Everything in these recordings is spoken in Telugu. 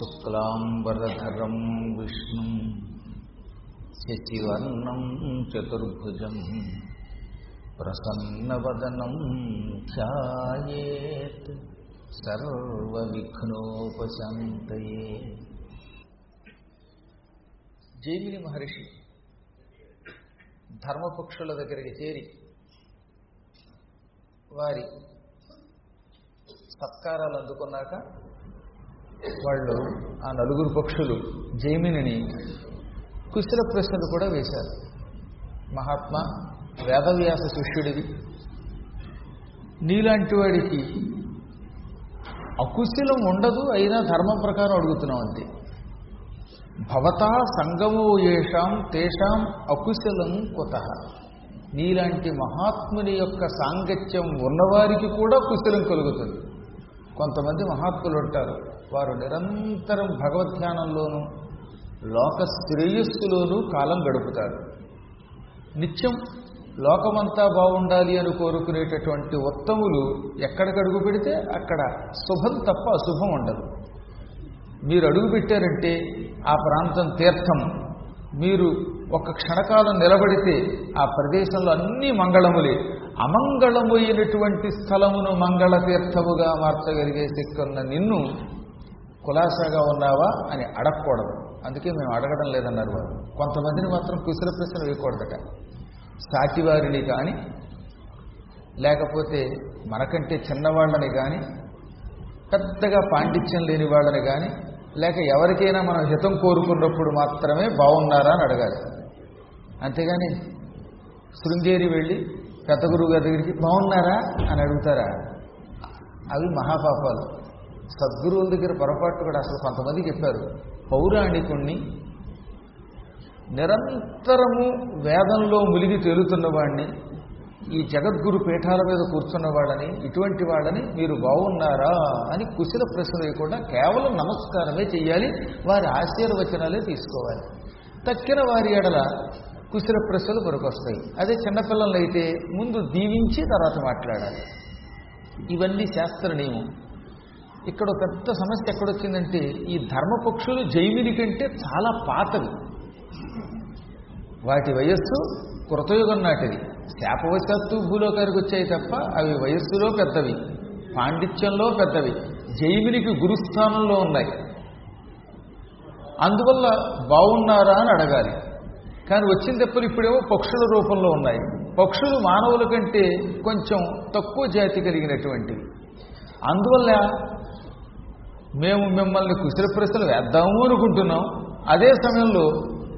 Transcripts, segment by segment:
శుక్లాంబరధరం విష్ణుం శశివర్ణం చతుర్భుజం ప్రసన్నవదనం ధ్యాయేత్ సర్వవిఘ్నోపశాంతయే జైమిని మహర్షి ధర్మపక్షుల దగ్గరికి చేరి వారి సత్కారాలు అందుకున్నాక వాళ్ళు ఆ నలుగురు పక్షులు జైమినిని కుశల ప్రశ్నలు కూడా వేశారు. మహాత్మా వేదవ్యాస శిష్యుడివి. నీలాంటి వాడికి అకుశలం ఉండదు అయినా ధర్మం ప్రకారం అడుగుతున్నాం అంతే భవతా సంగమో ఏషాం తేషాం అకుశలం కుత. నీలాంటి మహాత్ముని యొక్క సాంగత్యం ఉన్నవారికి కూడా కుశలం కలుగుతుంది. కొంతమంది మహాత్ములు ఉంటారు. వారు నిరంతరం భగవద్ధ్యానంలోనూ లోక శ్రేయస్సులోనూ కాలం గడుపుతారు. నిత్యం లోకమంతా బాగుండాలి అని కోరుకునేటటువంటి ఉత్తములు ఎక్కడికి అడుగు పెడితే అక్కడ శుభం తప్ప అశుభం ఉండదు. మీరు అడుగు పెట్టారంటే ఆ ప్రాంతం తీర్థం. మీరు ఒక క్షణకాలం నిలబడితే ఆ ప్రదేశంలో అన్ని మంగళములే. అమంగళమైనటువంటి స్థలమును మంగళ తీర్థముగా మార్చగలిగే శక్తి ఉన్న నిన్ను కులాసాగా ఉన్నావా అని అడగకూడదు. అందుకే మేము అడగడం లేదన్నారు వారు. కొంతమందిని మాత్రం కుశల ప్రశ్న వేయకూడదట. సాటివారిని కానీ లేకపోతే మనకంటే చిన్నవాళ్ళని కానీ పెద్దగా పాండిత్యం లేని వాళ్ళని కానీ లేక ఎవరికైనా మనం హితం కోరుకున్నప్పుడు మాత్రమే బాగున్నారా అని అడగాలి. అంతేగాని శృంగేరి వెళ్ళి పెద్ద గురువు గారి దగ్గరికి బాగున్నారా అని అడుగుతారా? అవి మహాపాపాలు. సద్గురువుల దగ్గర పొరపాటు కూడా అసలు కొంతమంది చెప్పారు. పౌరాణికుణ్ణి నిరంతరము వేదంలో ములిగి తేలుతున్నవాడిని ఈ జగద్గురు పీఠాల మీద కూర్చున్న వాళ్ళని ఇటువంటి వాళ్ళని మీరు బాగున్నారా అని కుశల ప్రశ్న వేయకుండా కేవలం నమస్కారమే చేయాలి వారి ఆశీర్వచనాలే తీసుకోవాలి. తక్కిన వారి ఎడల కుశల ప్రశ్నలు కొరకొస్తాయి అదే చిన్నపిల్లలైతే ముందు దీవించి తర్వాత మాట్లాడాలి. ఇవన్నీ శాస్త్ర నియమం. ఇక్కడ ఒక పెద్ద సమస్య ఎక్కడొచ్చిందంటే ఈ ధర్మపక్షులు జైమిని కంటే చాలా పాతవి. వాటి వయస్సు కృతయుగం నాటిది. శాపవశాత్తు భూలోకానికి వచ్చాయి తప్ప అవి వయస్సులో పెద్దవి. పాండిత్యంలో పెద్దవి. జైమినికి గురుస్థానంలో ఉన్నాయి. అందువల్ల బాగున్నారా అని అడగాలి. కానీ వచ్చిన తెప్పలు ఇప్పుడేమో పక్షుల రూపంలో ఉన్నాయి. పక్షులు మానవుల కంటే కొంచెం తక్కువ జాతి కలిగినటువంటివి. అందువల్ల మేము మిమ్మల్ని కుశల ప్రశ్నలు వేద్దాము అనుకుంటున్నాం. అదే సమయంలో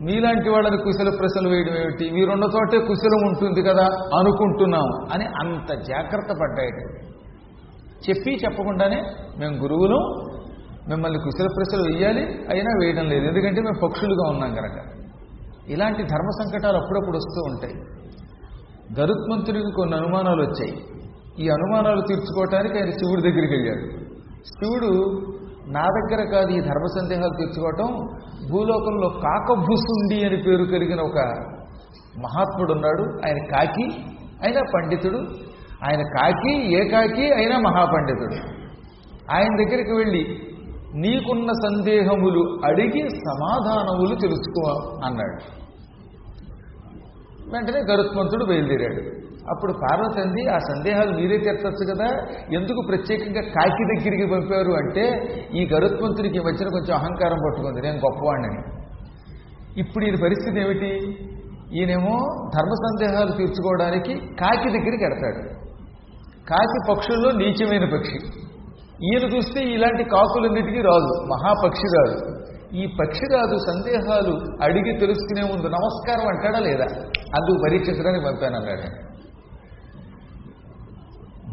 మీలాంటి వాళ్ళని కుశల ప్రశ్నలు వేయడం ఏమిటి? మీరున్న చోటే కుశలం ఉంటుంది కదా అనుకుంటున్నాం అని అంత జాగ్రత్త పడ్డాయి చెప్పి చెప్పకుండానే మేము గురువులు మిమ్మల్ని కుశల ప్రశ్నలు వేయాలి అయినా వేయడం లేదు. ఎందుకంటే మేము పక్షులుగా ఉన్నాం కనుక. ఇలాంటి ధర్మ సంకటాలు అప్పుడప్పుడు వస్తూ ఉంటాయి. గరుత్మంతుడికి కొన్ని అనుమానాలు వచ్చాయి. ఈ అనుమానాలు తీర్చుకోవటానికి ఆయన శివుడి దగ్గరికి వెళ్ళాడు. శివుడు నా దగ్గర కాదు ఈ ధర్మ సందేహాలు తీర్చుకోవటం భూలోకంలో కాకభూసుండి అని పేరు కలిగిన ఒక మహాత్ముడు ఉన్నాడు ఆయన కాకి అయినా పండితుడు. ఆయన కాకి ఏ కాకి అయినా మహాపండితుడు. ఆయన దగ్గరికి వెళ్ళి నీకున్న సందేహములు అడిగి సమాధానములు తెలుసుకో అన్నాడు. వెంటనే గరుత్మంతుడు బయలుదేరాడు. అప్పుడు పార్వతి అంది ఆ సందేహాలు మీరే తీర్చచ్చు కదా? ఎందుకు ప్రత్యేకంగా కాకి దగ్గరికి పంపారు అంటే ఈ గరుత్మంతుడికి వచ్చిన మధ్యన కొంచెం అహంకారం పట్టుకుంది నేను గొప్పవాడిని ఇప్పుడు ఈయన పరిస్థితి ఏమిటి? ఈయనేమో ధర్మ సందేహాలు తీర్చుకోవడానికి కాకి దగ్గరికి ఎడతాడు కాకి పక్షుల్లో నీచమైన పక్షి. ఈయన చూస్తే ఇలాంటి కాకులన్నిటికీ రాదు మహాపక్షి రాదు. ఈ పక్షిరాజు సందేహాలు అడిగి తెలుసుకునే ముందు నమస్కారం అంటాడా లేదా? అందుకు పరీక్షించడానికి పంపానన్నాడు.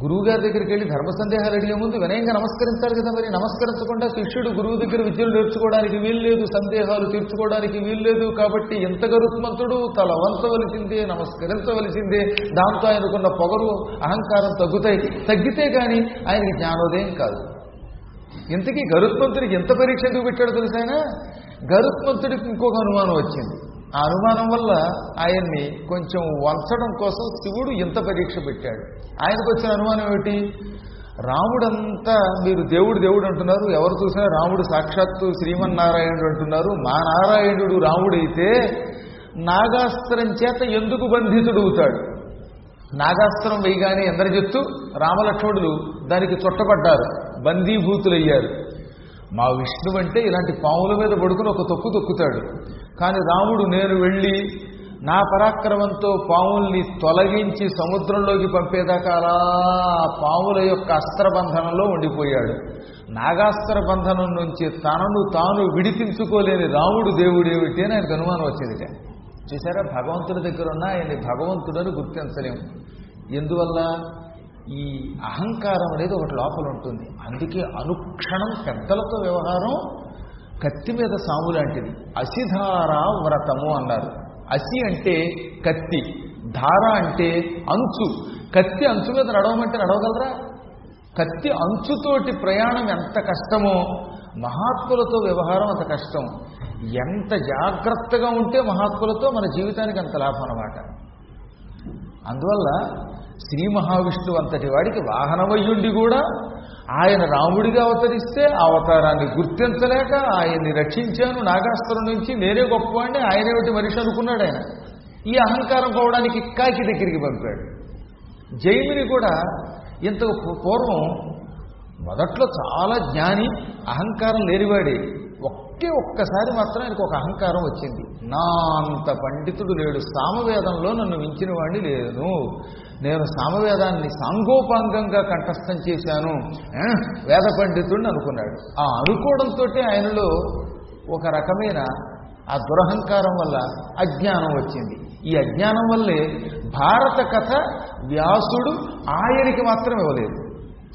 గురువుగారి దగ్గరికి వెళ్ళి ధర్మ సందేహాలు అడిగే ముందు వినయంగా నమస్కరించాలి కదా మరి. నమస్కరించకుండా శిష్యుడు గురువు దగ్గర విద్యలు నేర్చుకోవడానికి వీల్లేదు సందేహాలు తీర్చుకోవడానికి వీల్లేదు కాబట్టి ఎంత గరుత్మంతుడు తల వంచవలసిందే నమస్కరించవలసిందే. దాంతో ఆయనకున్న పొగరు అహంకారం తగ్గుతాయి. తగ్గితే కానీ ఆయనకి జ్ఞానోదయం కాదు. ఇంతకీ గరుత్మంతుడికి ఎంత పరీక్ష ఎందుకు పెట్టాడో తెలుసా గరుత్మంతుడికి ఇంకొక అనుమానం వచ్చింది. ఆ అనుమానం వల్ల ఆయన్ని కొంచెం వంచడం కోసం శివుడు ఇంత పరీక్ష పెట్టాడు. ఆయనకు వచ్చిన అనుమానం ఏమిటి? రాముడంతా మీరు దేవుడు దేవుడు అంటున్నారు ఎవరు చూసినా రాముడు సాక్షాత్తు శ్రీమన్నారాయణుడు అంటున్నారు మా నారాయణుడు రాముడైతే నాగాస్త్రం చేత ఎందుకు బంధితుడవుతాడు? నాగాస్త్రం వేయగానే ఇంద్రజిత్తు రామలక్ష్మణులు దానికి చుట్టబడ్డారు బందీభూతులయ్యారు. మా విష్ణువు అంటే ఇలాంటి పాముల మీద పడుకుని ఒక తొక్కు తొక్కుతాడు. కానీ రాముడు నేను వెళ్ళి నా పరాక్రమంతో పాముల్ని తొలగించి సముద్రంలోకి పంపేదాకా అలా ఆ పాముల యొక్క అస్త్రబంధనంలో ఉండిపోయాడు. నాగాస్త్ర బంధనం నుంచి తనను తాను విడిపించుకోలేని రాముడు దేవుడేమిటి అని ఆయనకు అనుమానం వచ్చిందిట. చూసారా? భగవంతుడి దగ్గర ఉన్న ఆయన్ని భగవంతుడని గుర్తించలేము. ఎందువల్ల? ఈ అహంకారం అనేది ఒకటి లోపల ఉంటుంది. అందుకే అనుక్షణం పెద్దలతో వ్యవహారం కత్తి మీద సాము లాంటిది. అసిధార వ్రతము అన్నారు. అసి అంటే కత్తి ధార అంటే అంచు. కత్తి అంచు మీద నడవమంటే నడవగలరా? కత్తి అంచుతోటి ప్రయాణం ఎంత కష్టమో మహాత్ములతో వ్యవహారం అంత కష్టం. ఎంత జాగ్రత్తగా ఉంటే మహాత్ములతో మన జీవితానికి అంత లాభం అన్నమాట. అందువల్ల శ్రీ మహావిష్ణువు అంతటి వాడికి వాహనమయ్యుండి కూడా ఆయన రాముడిగా అవతరిస్తే ఆ అవతారాన్ని గుర్తించలేక ఆయన్ని రక్షించాను నాగాస్త్రం నుంచి నేనే గొప్పవాడిని ఆయనేమిటి మనిషి అనుకున్నాడు ఆయన. ఈ అహంకారం పోవడానికి కాకి దగ్గరికి పంపాడు. జైమిని కూడా ఇంత పూర్వం మొదట్లో చాలా జ్ఞాని అహంకారం లేనివాడే. ఒకే ఒక్కసారి మాత్రం ఆయనకు ఒక అహంకారం వచ్చింది. నా అంత పండితుడు లేడు సామవేదంలో నన్ను మించిన వాడిని లేను. నేను సామవేదాన్ని సాంగోపాంగంగా కంఠస్థం చేశాను. వేద పండితుడిని అనుకున్నాడు. ఆ అనుకోవడంతో ఆయనలో ఒక రకమైన ఆ దురహంకారం వల్ల అజ్ఞానం వచ్చింది. ఈ అజ్ఞానం వల్లే భారత కథ వ్యాసుడు ఆయనకి మాత్రం ఇవ్వలేదు.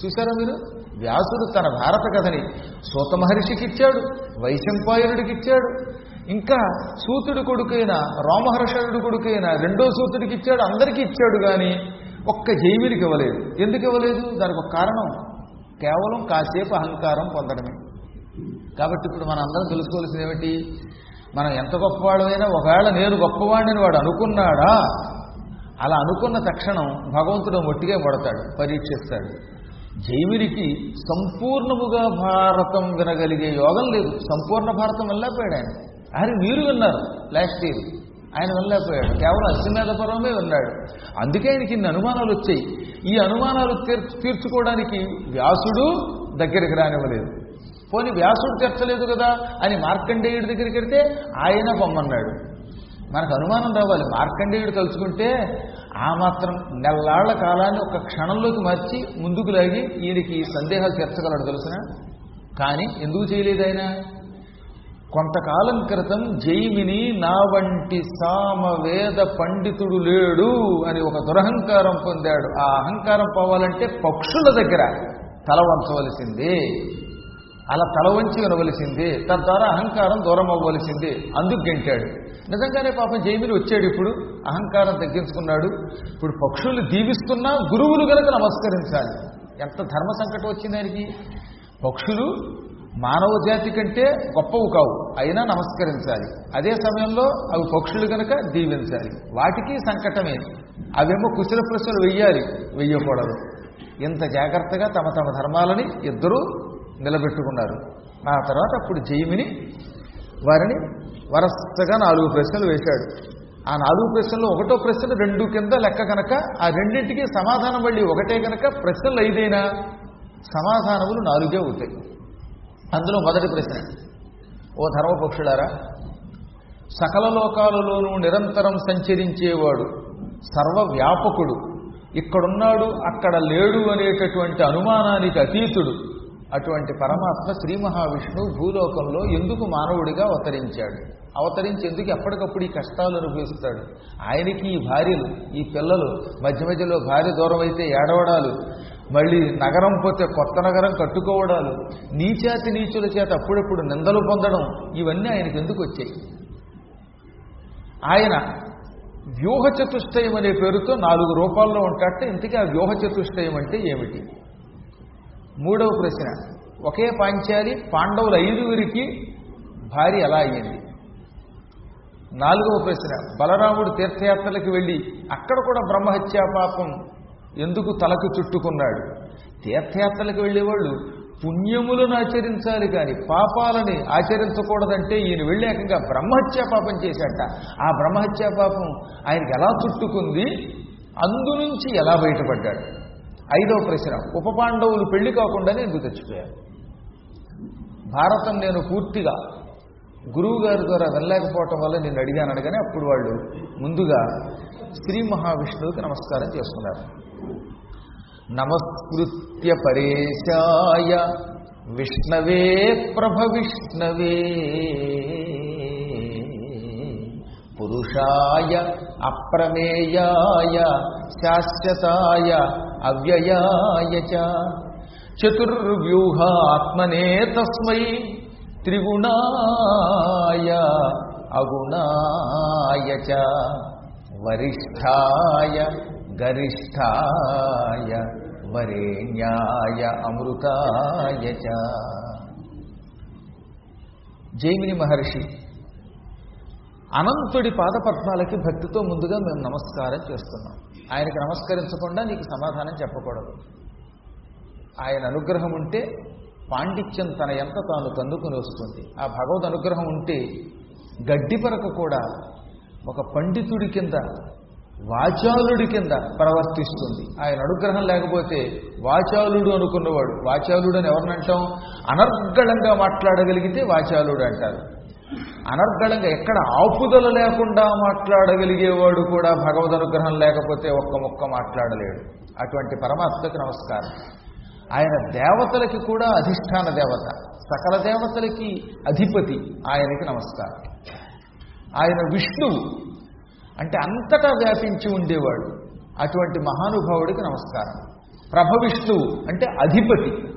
చూసారా మీరు? వ్యాసుడు తన భారత కథని సూత మహర్షికి ఇచ్చాడు వైశంపాయనుడికి ఇచ్చాడు ఇంకా సూతుడి కొడుకైన రామహర్షణుడి కొడుకైన రెండో సూతుడికి ఇచ్చాడు అందరికీ ఇచ్చాడు కానీ ఒక్క జైవుడికి ఇవ్వలేదు. ఎందుకు ఇవ్వలేదు? దానికి ఒక కారణం. కేవలం కాసేపు అహంకారం పొందడమే. కాబట్టి ఇప్పుడు మనం అందరం తెలుసుకోవాల్సింది ఏమిటి? మనం ఎంత గొప్పవాడమైనా ఒకవేళ నేను గొప్పవాడిని వాడు అనుకున్నాడా? అలా అనుకున్న తక్షణం భగవంతుడు మొట్టిగా పడతాడు పరీక్షిస్తాడు. జైమినికి సంపూర్ణముగా భారతం వినగలిగే యోగం లేదు. సంపూర్ణ భారతం వెళ్ళకపోయాడు ఆయన. ఆయన మీరు విన్నారు లాస్ట్ ఇయర్ ఆయన వెళ్ళలేకపోయాడు. కేవలం అశ్వమేధపురమే విన్నాడు. అందుకే ఆయనకి ఇన్ని అనుమానాలు వచ్చాయి. ఈ అనుమానాలు తీర్చుకోవడానికి వ్యాసుడు దగ్గరికి రానివ్వలేదు. పోనీ వ్యాసుడు తీర్చలేదు కదా? అని మార్కండేయుడి దగ్గరికి వెళ్తే ఆయన పొమ్మన్నాడు. మనకు అనుమానం రావాలి. మార్కండేయుడు తలుచుకుంటే ఆ మాత్రం నెల్లాళ్ళ కాలాన్ని ఒక క్షణంలోకి మార్చి ముందుకు లాగి ఈయనకి సందేహాలు తీర్చగలడు తెలుసిన? కానీ ఎందుకు చేయలేదు ఆయన? కొంతకాలం క్రితం జైమిని నా వంటి సామవేద పండితుడు లేడు అని ఒక దురహంకారం పొందాడు. ఆ అహంకారం పోవాలంటే పక్షుల దగ్గర తల వంచవలసిందే. అలా తల వంచి వినవలసింది. తద్వారా అహంకారం దూరం అవ్వవలసింది. అందుకు గెంటాడు. నిజంగానే పాపం జైమిని వచ్చాడు ఇప్పుడు. అహంకారం తగ్గించుకున్నాడు. ఇప్పుడు పక్షులు దీవిస్తున్నా గురువులు గనక నమస్కరించాలి. ఎంత ధర్మ సంకటం వచ్చింది ఆయనకి? పక్షులు మానవ జాతి కంటే గొప్పవు కావు. అయినా నమస్కరించాలి. అదే సమయంలో అవి పక్షులు కనుక దీవించాలి. వాటికి సంకటమే. అవేమో కుశల ప్రశ్నలు వెయ్యాలి. వెయ్యకూడదు. ఇంత జాగ్రత్తగా తమ తమ ధర్మాలని ఇద్దరూ నిలబెట్టుకున్నారు. ఆ తర్వాత అప్పుడు జైమిని వారిని వరసగా నాలుగు ప్రశ్నలు వేశాడు. ఆ నాలుగు ప్రశ్నలు ఒకటో ప్రశ్న రెండు కింద లెక్క కనుక ఆ రెండింటికి సమాధానం మళ్ళీ ఒకటే కనుక ప్రశ్నలు ఐదైనా సమాధానములు నాలుగే అవుతాయి. అందులో మొదటి ప్రశ్న ఓ ధర్మపక్షులారా సకల లోకాలలోనూ నిరంతరం సంచరించేవాడు సర్వవ్యాపకుడు. ఇక్కడున్నాడు అక్కడ లేడు అనేటటువంటి అనుమానానికి అతీతుడు. అటువంటి పరమాత్మ శ్రీ మహావిష్ణువు భూలోకంలో ఎందుకు మానవుడిగా అవతరించాడు? అవతరించి ఎందుకు ఎప్పటికప్పుడు ఈ కష్టాలు అనుభవిస్తాడు? ఆయనకి ఈ భార్యలు ఈ పిల్లలు మధ్య మధ్యలో భార్య దూరం అయితే ఏడవడాలు మళ్ళీ నగరం పోతే కొత్త నగరం కట్టుకోవడాలు నీచాతి నీచుల చేత అప్పుడప్పుడు నిందలు పొందడం ఇవన్నీ ఆయనకి ఎందుకు వచ్చాయి? ఆయన వ్యూహ చతుష్టయం అనే పేరుతో నాలుగు రూపాల్లో ఉంటాటే ఇంతకీ ఆ వ్యూహ చతుష్టయం అంటే ఏమిటి? మూడవ ప్రశ్న. ఒకే పాంచాలి పాండవుల ఐదుగురికి భార్య ఎలా అయ్యింది? నాలుగవ ప్రశ్న. బలరాముడు తీర్థయాత్రలకు వెళ్ళి అక్కడ కూడా బ్రహ్మహత్యా పాపం ఎందుకు తలకు చుట్టుకున్నాడు? తీర్థయాత్రలకు వెళ్ళేవాళ్ళు పుణ్యములను ఆచరించాలి కానీ పాపాలని ఆచరించకూడదంటే ఈయన వెళ్ళి ఏకంగా బ్రహ్మహత్యా పాపం చేశాట ఆ బ్రహ్మహత్యా పాపం ఆయనకి ఎలా చుట్టుకుంది? అందు నుంచి ఎలా బయటపడ్డాడు? ఐదవ ప్రశ్న ఉప పాండవులు పెళ్ళి కాకుండానే ఎందుకు తెచ్చిపోయారు భారతం నేను పూర్తిగా గురువు గారి ద్వారా వెళ్ళలేకపోవటం వల్ల నేను అడిగాను అనగానే అప్పుడు వాళ్ళు ముందుగా శ్రీ మహావిష్ణువుకి నమస్కారం చేసుకున్నారు. నమస్కృత్య పరేశాయ విష్ణవే ప్రభ విష్ణవే. పురుషాయ అప్రమేయాయ శాశ్వతాయ అవ్యయాయ చతుర్వ్యూహాత్మనే తస్మై త్రిగుణాయ అగుణాయ వరిష్టాయ గరిష్టాయ వరేణ్యాయ అమృతాయ జైమిని మహర్షి అనంతుడి పాదపద్మాలకి భక్తితో ముందుగా మేము నమస్కారం చేస్తున్నాం. ఆయనకి నమస్కరించకుండా నీకు సమాధానం చెప్పకూడదు. ఆయన అనుగ్రహం ఉంటే పాండిత్యం తన ఎంత తాను తందుకుని వస్తుంది. ఆ భగవద్ అనుగ్రహం ఉంటే గడ్డిపరక కూడా ఒక పండితుడి కింద వాచాలుడి కింద ప్రవర్తిస్తుంది. ఆయన అనుగ్రహం లేకపోతే వాచాలుడు అనుకున్నవాడు. వాచాలుడు అని ఎవరినంటాం అనర్గళంగా మాట్లాడగలిగితే వాచాలుడు అంటారు. అనర్గళంగా ఎక్కడ ఆపుదల లేకుండా మాట్లాడగలిగేవాడు కూడా భగవద్ అనుగ్రహం లేకపోతే ఒక్క ముక్క మాట్లాడలేడు. అటువంటి పరమాత్మకి నమస్కారం. ఆయన దేవతలకి కూడా అధిష్టాన దేవత. సకల దేవతలకి అధిపతి ఆయనకి నమస్కారం. ఆయన విష్ణువు. అంటే అంతటా వ్యాపించి ఉండేవాడు. అటువంటి మహానుభావుడికి నమస్కారం. ప్రభ విష్ణువు అంటే అధిపతి.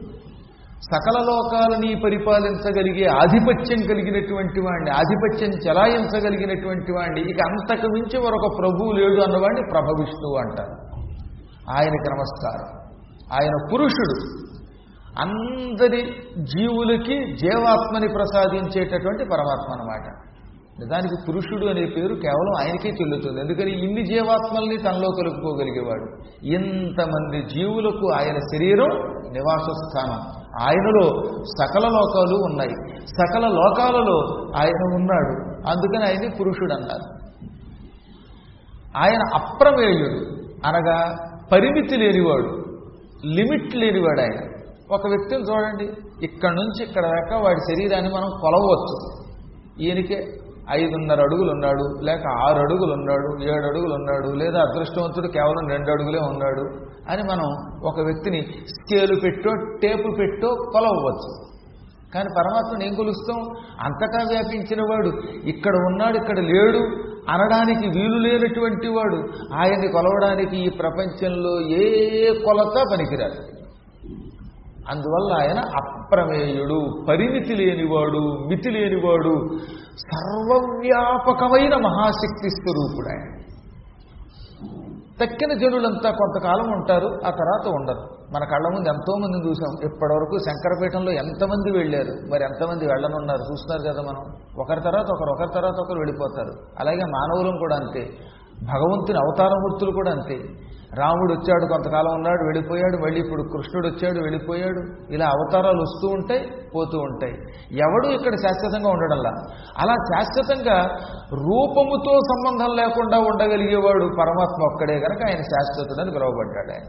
సకల లోకాలని పరిపాలించగలిగే ఆధిపత్యం కలిగినటువంటి వాడిని ఆధిపత్యం చెలాయించగలిగినటువంటి వాడిని ఇక అంతకు మించి మరొక ప్రభువు లేడు అన్నవాడిని ప్రభ విష్ణువు అంటారు. ఆయనకి నమస్కారం. ఆయన పురుషుడు. అందరి జీవులకి జీవాత్మని ప్రసాదించేటటువంటి పరమాత్మ అన్నమాట. నిజానికి పురుషుడు అనే పేరు కేవలం ఆయనకే చెల్లుతుంది. ఎందుకని? ఇన్ని జీవాత్మల్ని తనలో కలుపుకోగలిగేవాడు. ఇంతమంది జీవులకు ఆయన శరీరం నివాస స్థానం ఆయనలో సకల లోకాలు ఉన్నాయి. సకల లోకాలలో ఆయన ఉన్నాడు. అందుకని ఆయన్ని పురుషుడు అన్నారు ఆయన అప్రమేయుడు. అనగా పరిమితి లేనివాడు. లిమిట్ లేనివాడు ఆయన. ఒక వ్యక్తిని చూడండి. ఇక్కడ నుంచి ఇక్కడ దాకా వాడి శరీరాన్ని మనం కొలవచ్చు ఈయనకే ఐదున్నర అడుగులు ఉన్నాడు లేక ఆరు అడుగులు ఉన్నాడు ఏడు అడుగులు ఉన్నాడు లేదా అదృష్టవంతుడు కేవలం రెండు అడుగులే ఉన్నాడు అని మనం ఒక వ్యక్తిని స్కేలు పెట్టో టేపు పెట్టో కొలవచ్చు కానీ పరమాత్మను ఏం కొలుస్తాం? అంతటా వ్యాపించిన వాడు. ఇక్కడ ఉన్నాడు ఇక్కడ లేడు అనడానికి వీలు లేనటువంటి వాడు. ఆయన్ని కొలవడానికి ఈ ప్రపంచంలో ఏ కొలత పనికిరాదు. అందువల్ల ఆయన అప్రమేయుడు పరిమితి లేనివాడు మితి లేనివాడు సర్వవ్యాపకమైన మహాశక్తి స్వరూపుడు ఆయన. తక్కిన జనులంతా కొంతకాలం ఉంటారు ఆ తర్వాత ఉండరు. మన కళ్ళ ముందు ఎంతో మందిని చూసాం. ఇప్పటివరకు శంకరపీఠంలో ఎంతమంది వెళ్ళారు? మరి ఎంతమంది వెళ్ళనున్నారు? చూస్తున్నారు కదా మనం. ఒకరి తర్వాత ఒకరు ఒకరి తర్వాత ఒకరు వెళ్ళిపోతారు. అలాగే మానవులం కూడా అంతే. భగవంతుని అవతారమూర్తులు కూడా అంతే. రాముడు వచ్చాడు కొంతకాలం ఉన్నాడు వెళ్ళిపోయాడు మళ్ళీ ఇప్పుడు కృష్ణుడు వచ్చాడు వెళ్ళిపోయాడు. ఇలా అవతారాలు వస్తూ ఉంటాయి పోతూ ఉంటాయి. ఎవడు ఇక్కడ శాశ్వతంగా ఉండడంలా. అలా శాశ్వతంగా రూపముతో సంబంధం లేకుండా ఉండగలిగేవాడు పరమాత్మ ఒక్కడే కనుక ఆయన శాశ్వతుడని పిలువబడ్డాడు ఆయన.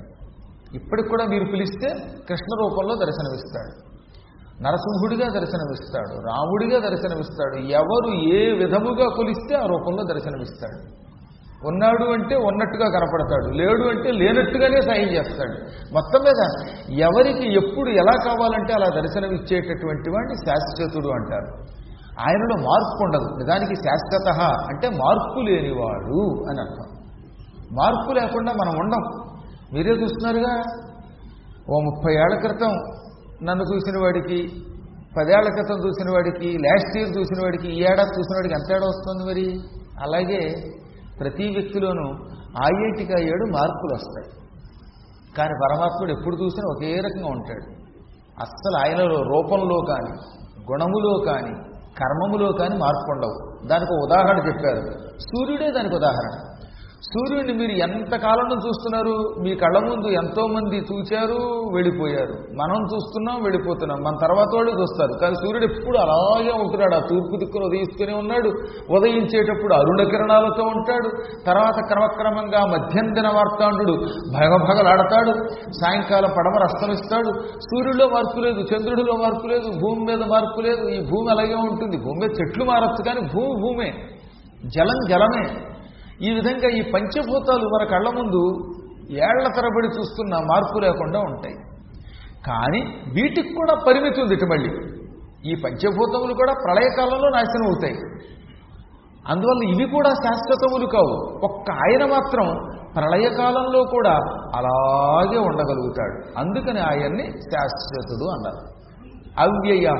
ఇప్పటికి కూడా మీరు పిలిస్తే కృష్ణ రూపంలో దర్శనమిస్తాడు. నరసింహుడిగా దర్శనమిస్తాడు రాముడిగా దర్శనమిస్తాడు. ఎవరు ఏ విధముగా కొలిస్తే ఆ రూపంలో దర్శనమిస్తాడు. ఉన్నాడు అంటే ఉన్నట్టుగా కనపడతాడు లేడు అంటే లేనట్టుగానే సాయం చేస్తాడు. మొత్తం మీద ఎవరికి ఎప్పుడు ఎలా కావాలంటే అలా దర్శనం ఇచ్చేటటువంటి వాడిని శాశ్వతుడు అంటారు. ఆయనలో మార్పు ఉండదు. నిజానికి శాశ్వత అంటే మార్పు లేనివాడు అని అర్థం. మార్పు లేకుండా మనం ఉండం. మీరే చూస్తున్నారుగా ఓ ముప్పై ఏళ్ళ క్రితం నన్ను చూసిన వాడికి పదేళ్ళ క్రితం చూసిన వాడికి లాస్ట్ ఇయర్ చూసిన వాడికి ఈ ఏడాది చూసిన వాడికి ఎంత ఏడా వస్తుంది మరి? అలాగే ప్రతి వ్యక్తిలోనూ ఐఐటికి అయ్యాడు ఏడు మార్పులు వస్తాయి. కానీ పరమాత్ముడు ఎప్పుడు చూసినా ఒకే రకంగా ఉంటాడు. అస్సలు ఆయనలో రూపంలో కానీ గుణములో కానీ కర్మములో కానీ మార్పు ఉండవు. దానికి ఒక ఉదాహరణ చెప్పారు. సూర్యుడే దానికి ఉదాహరణ. సూర్యుడిని మీరు ఎంత కాలం చూస్తున్నారు? మీ కళ్ళ ముందు ఎంతో మంది చూచారు వెళ్ళిపోయారు. మనం చూస్తున్నాం వెళ్ళిపోతున్నాం. మన తర్వాత వాళ్ళు చూస్తారు. కానీ సూర్యుడు ఎప్పుడు అలాగే ఉంటున్నాడు. ఆ తూర్పు దిక్కును ఉదయిస్తూనే ఉన్నాడు. ఉదయించేటప్పుడు అరుణ కిరణాలతో ఉంటాడు. తర్వాత క్రమక్రమంగా మధ్యంతన వార్తాండు భగభగలాడతాడు. సాయంకాలం పడమర అస్తమిస్తాడు. సూర్యుడిలో మార్పు లేదు చంద్రుడిలో మార్పు లేదు భూమి మీద మార్పు లేదు. ఈ భూమి అలాగే ఉంటుంది. భూమి మీద చెట్లు మారచ్చు కానీ భూమి భూమే. జలం జలమే. ఈ విధంగా ఈ పంచభూతాలు మన కళ్ళ ముందు ఏళ్ళ తరబడి చూస్తున్న మార్పు లేకుండా ఉంటాయి. కానీ వీటికి కూడా పరిమితి ఉంది ఇటు మళ్ళీ. ఈ పంచభూతములు కూడా ప్రళయకాలంలో నాశనం అవుతాయి. అందువల్ల ఇవి కూడా శాశ్వతములు కావు. ఒక్క ఆయన మాత్రం ప్రళయకాలంలో కూడా అలాగే ఉండగలుగుతాడు. అందుకని ఆయన్ని శాశ్వతుడు అన్నారు. అవ్యయ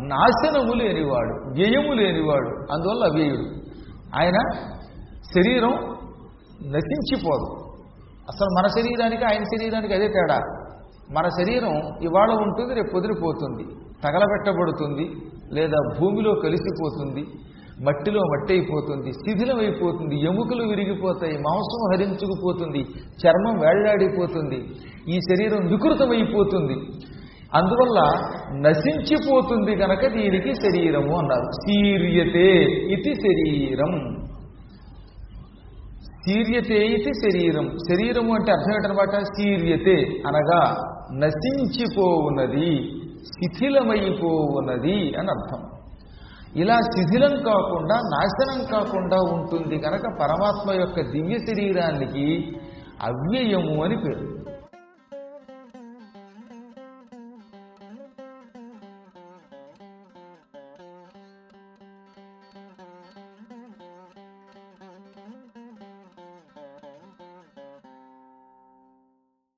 నాశనము లేనివాడు వ్యయము లేనివాడు అందువల్ల అవ్యయుడు. ఆయన శరీరం నశించిపోదు. అసలు మన శరీరానికి ఆయన శరీరానికి అదే తేడా. మన శరీరం ఇవాళ ఉంటుంది రేపు పొదిరిపోతుంది తగలబెట్టబడుతుంది లేదా భూమిలో కలిసిపోతుంది మట్టిలో మట్టి అయిపోతుంది శిథిలం అయిపోతుంది ఎముకలు విరిగిపోతాయి మాంసం హరించుకుపోతుంది చర్మం వేళ్ళాడిపోతుంది ఈ శరీరం వికృతమైపోతుంది. అందువల్ల నశించిపోతుంది కనుక దీనికి శరీరము అన్నారు. శీర్యతే ఇది శరీరం. తీర్యతే ఇది శరీరం. శరీరము అంటే అర్థం ఏంటనమాట? శీర్యతే అనగా నశించిపోవున్నది శిథిలమైపోవున్నది అని అర్థం. ఇలా శిథిలం కాకుండా నాశనం కాకుండా ఉంటుంది కనుక పరమాత్మ యొక్క దివ్య శరీరానికి అవ్యయము అని పేరు.